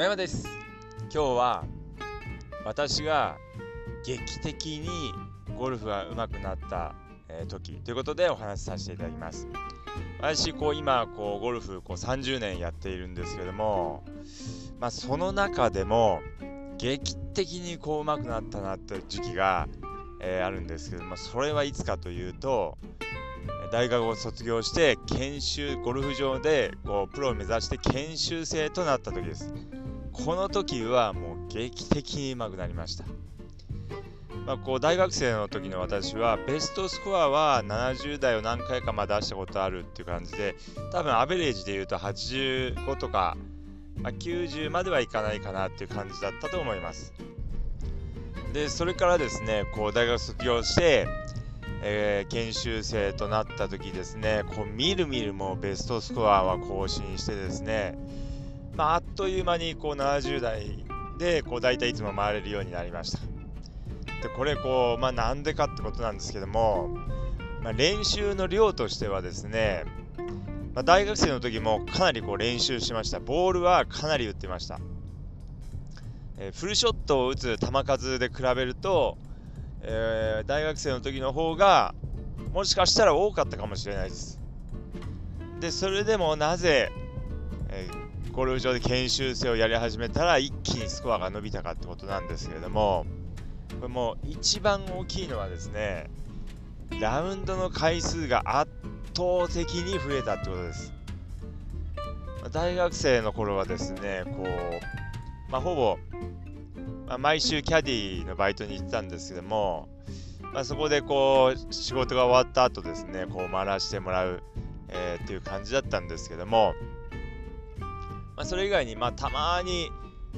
野山です。今日は私が劇的にゴルフが上手くなった、え、時ということでお話しさせていただきます。私こう今こうゴルフこう30年やっているんですけどもまあその中でも劇的にこう上手くなったなって時期が、えー、あるんですけどもそれはいつかというと大学を卒業して研修ゴルフ場でこうプロを目指して研修生となった時です。この時はもう劇的に上手くなりました、まあ、こう大学生の時の私はベストスコアは70代を何回かま出したことあるっていう感じで多分アベレージで言うと85とか、まあ、90まではいかないかなっていう感じだったと思います。でそれからですねこう大学卒業してえー、研修生となった時ですね、こうみるみるもベストスコアは更新してですね、まあ、あっという間にこう70代でこう大体いつも回れるようになりました。でこれこう、まあ、なんでかってことなんですけども、まあ、練習の量としてはですね、まあ、大学生の時もかなりこう練習しました。ボールはかなり打ってました。えー、フルショットを打つ球数で比べると、えー、大学生の時の方がもしかしたら多かったかもしれないです。で、それでもなぜ、えー、ゴルフ場で研修生をやり始めたら一気にスコアが伸びたかってことなんですけれども、これもう一番大きいのはですね、ラウンドの回数が圧倒的に増えたってことです。大学生の頃はですね、こう、まあ、ほぼまあ、毎週キャディのバイトに行ってたんですけども、まあ、そこでこう仕事が終わった後ですねこう回らせてもらう、えー、っていう感じだったんですけども、まあ、それ以外に、まあ、たまに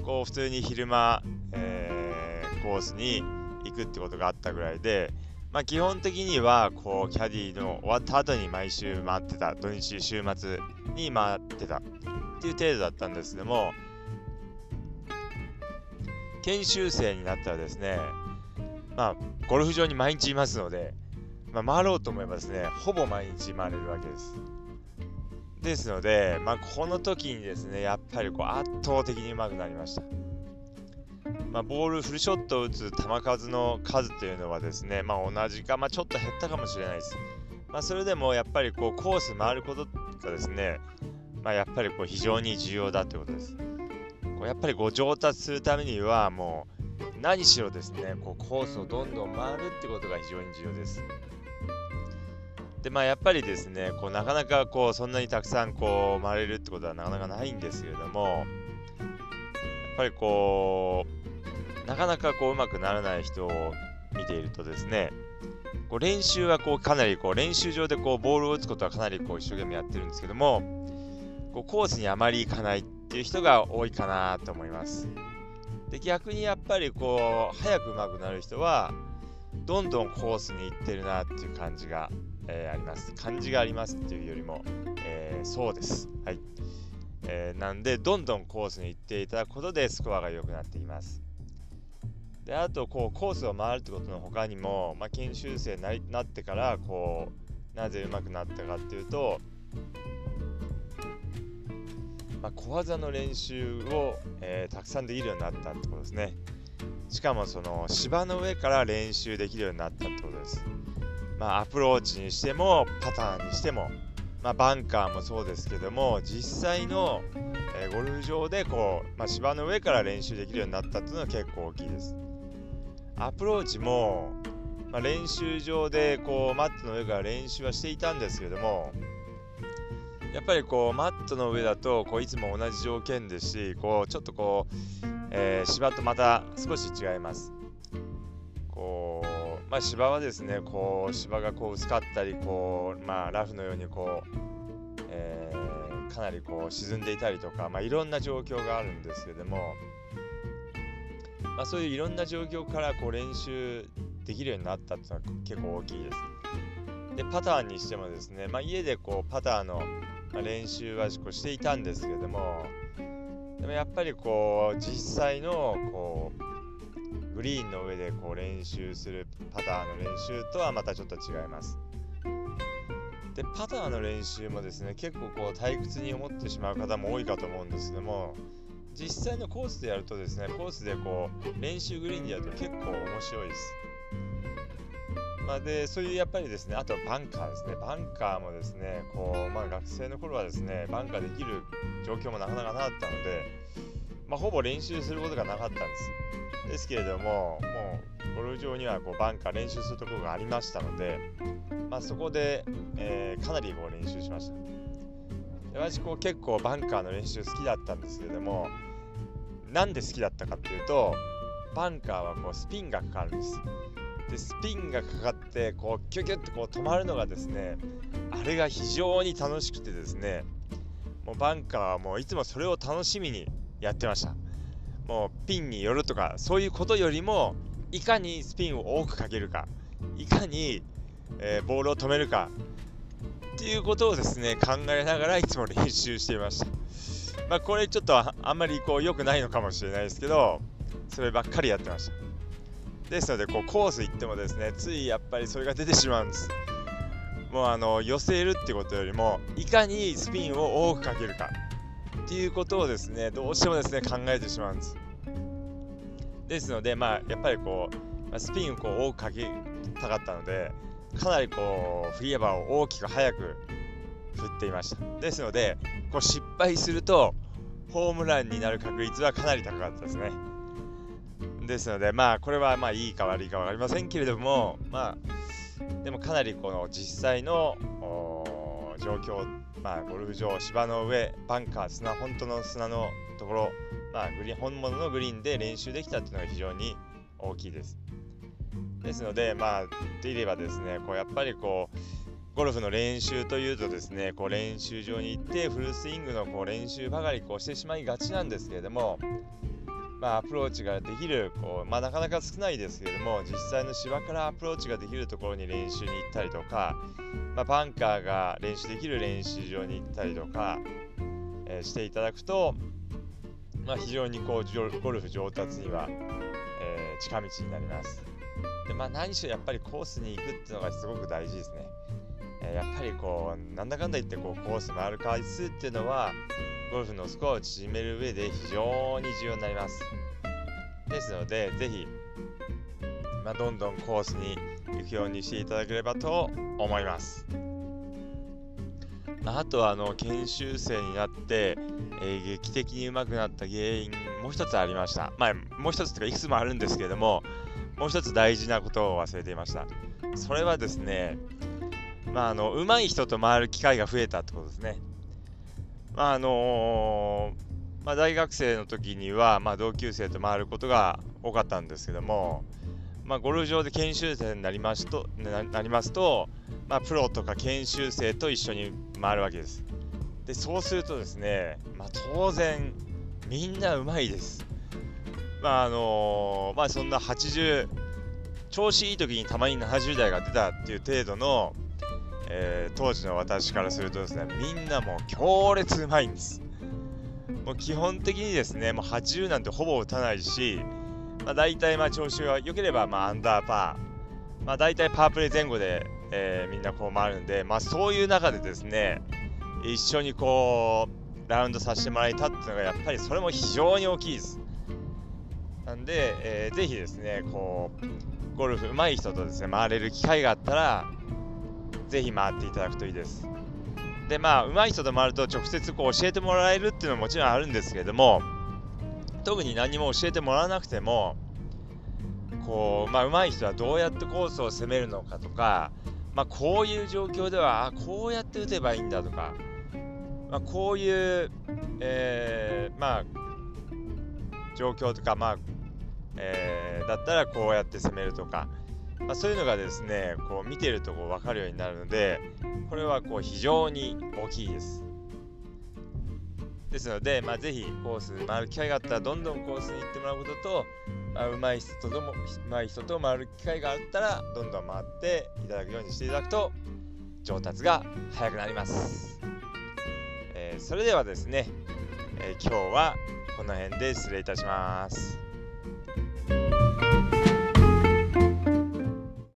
こう普通に昼間、えー、コースに行くってことがあったぐらいで、まあ、基本的にはこうキャディの終わった後に毎週回ってた土日週末に回ってたっていう程度だったんですけども研修生になったらですね、まあ、ゴルフ場に毎日いますので、まあ、回ろうと思えばですね、ほぼ毎日回れるわけです。ですので、まあ、この時にですね、やっぱりこう圧倒的に上手くなりました。まあ、ボール、フルショットを打つ球数の数っていうのはですね、まあ、同じか、まあ、ちょっと減ったかもしれないです。まあ、それでもやっぱりこうコース回ることがですね、まあ、やっぱりこう非常に重要だということです。こうやっぱりこう上達するためにはもう何しろですねこうコースをどんどん回るってことが非常に重要です。でまあやっぱりですねこうなかなかこうそんなにたくさんこう回れるってことはなかなかないんですけれどもやっぱりこうなかなかこううまくならない人を見ているとですねこう練習はこうかなりこう練習場でこうボールを打つことはかなりこう一生懸命やってるんですけどもこうコースにあまり行かないっていう人が多いかなと思います。で逆にやっぱりこう早く上手くなる人はどんどんコースに行ってるなっていう感じが、えー、あります。感じがありますっていうよりも、えー、そうです。はい。えー、なんでどんどんコースに行っていただくことでスコアが良くなっています。であとこうコースを回るってことの他にも、まあ、研修生になってからこうなぜ上手くなったかっていうとまあ、小技の練習を、えー、たくさんできるようになったってことですね。しかもその芝の上から練習できるようになったってことです。まあ、アプローチにしてもパターンにしても、まあ、バンカーもそうですけども実際の、えー、ゴルフ場でこう、まあ、芝の上から練習できるようになったっていうのは結構大きいです。アプローチも、まあ、練習場でこうマットの上から練習はしていたんですけどもやっぱりこうマットの上だとこういつも同じ条件ですしこうちょっとこう、えー、芝とまた少し違います。こうまあ、芝はですねこう芝がこう薄かったりこう、まあ、ラフのようにこう、えー、かなりこう沈んでいたりとか、まあ、いろんな状況があるんですけども、まあ、そういういろんな状況からこう練習できるようになったっていうのは結構大きいです。でパターンにしてもですね、まあ、家でこうパターの、練習はこうしていたんですけどもでもやっぱりこう実際のこうグリーンの上でこう練習するパターの練習とはまたちょっと違います。でパターの練習もですね結構こう退屈に思ってしまう方も多いかと思うんですけども実際のコースでやるとですねコースでこう練習グリーンでやると結構面白いです。まあ、でそういうやっぱりですねあとはバンカーですね。バンカーもですねこう、まあ、学生の頃はですねバンカーできる状況もなかなかなかったので、まあ、ほぼ練習することがなかったんです。ですけれどももうゴルフ場にはこうバンカー練習するところがありましたので、まあ、そこで、えー、かなりこう練習しました。で私こう結構バンカーの練習好きだったんですけれどもなんで好きだったかっていうとバンカーはこうスピンがかかるんです。でスピンがかかってこうキュキュッとこう止まるのがですねあれが非常に楽しくてですねもうバンカーはもういつもそれを楽しみにやってました。もうピンによるとかそういうことよりもいかにスピンを多くかけるかいかに、えー、ボールを止めるかっていうことをですね考えながらいつも練習していました。まあこれちょっとあんまりこう良くないのかもしれないですけどそればっかりやってました。ですのでこうコース行ってもですねついやっぱりそれが出てしまうんです。もうあの寄せるってことよりもいかにスピンを多くかけるか。っていうことをですねどうしてもですね考えてしまうんです。ですのでまあやっぱりこうスピンをこう多くかけたかったのでかなりこう振り幅を大きく速く振っていました。ですのでこう失敗するとホームランになる確率はかなり高かったですね。ですので、まあ、これはまあいいか悪いか分かりませんけれども、まあ、でもかなりこの実際の状況、まあ、ゴルフ場、芝の上、バンカー、砂、本当の砂のところ、まあ、グリーン本物のグリーンで練習できたっていうのが非常に大きいです。ですので、まあ、でいればですね、こうやっぱりこう、ゴルフの練習というとですね、こう練習場に行ってフルスイングのこう練習ばかりこうしてしまいがちなんですけれども、まあ、アプローチができるこう、まあ、なかなか少ないですけれども実際の芝からアプローチができるところに練習に行ったりとか、まあ、バンカーが練習できる練習場に行ったりとか、えー、していただくと、まあ、非常にこうゴルフ上達には、えー、近道になります。でまあ、何しろやっぱりコースに行くっていうのがすごく大事ですね。えー、やっぱりこうなんだかんだ言ってこうコース回る回数っていうのはゴルフのスコアを縮める上で非常に重要になります。ですので、ぜひ、まあ、どんどんコースに行くようにしていただければと思います。あとはあの研修生になって、えー、劇的に上手くなった原因もう一つありました。まあ、もう一つというかいくつもあるんですけれども、もう一つ大事なことを忘れていました。それはですね、まあ、あの上手い人と回る機会が増えたってことですね。まああのー、まあ、大学生の時には、まあ、同級生と回ることが多かったんですけども、まあ、ゴルフ場で研修生になりますとなりますと、まあ、プロとか研修生と一緒に回るわけです。でそうするとですね、まあ、当然みんなうまいです。まああのー、まあそんな80調子いい時にたまに70代が出たっていう程度のえー、当時の私からするとですね、みんなもう強烈うまいんです。もう基本的にですね、もう80なんてほぼ打たないし、まあ、大体まあ調子が良ければまあアンダーパー、まあ、大体パープレイ前後で、えー、みんなこう回るんで、まあ、そういう中でですね、一緒にこう、ラウンドさせてもらえたっていうのが、やっぱりそれも非常に大きいです。なんで、えー、ぜひですね、こう、ゴルフ上手い人とですね、回れる機会があったら、ぜひ回っていただくといいです。で、まあ、上手い人と回ると直接こう教えてもらえるっていうのももちろんあるんですけれども、特に何も教えてもらわなくても、こう、まあ、上手い人はどうやってコースを攻めるのかとか、まあ、こういう状況では、あこうやって打てばいいんだとか、まあ、こういう、えー、まあ、状況とか、まあ、えー、だったらこうやって攻めるとか、まあ、そういうのがですねこう見てるとこう分かるようになるのでこれはこう非常に大きいです。ですので、まあ、ぜひコース回る機会があったらどんどんコースに行ってもらうことと、まあ、上手い人とも上手い人と回る機会があったらどんどん回っていただくようにしていただくと上達が早くなります、えー、それではですね、えー、今日はこの辺で失礼いたします。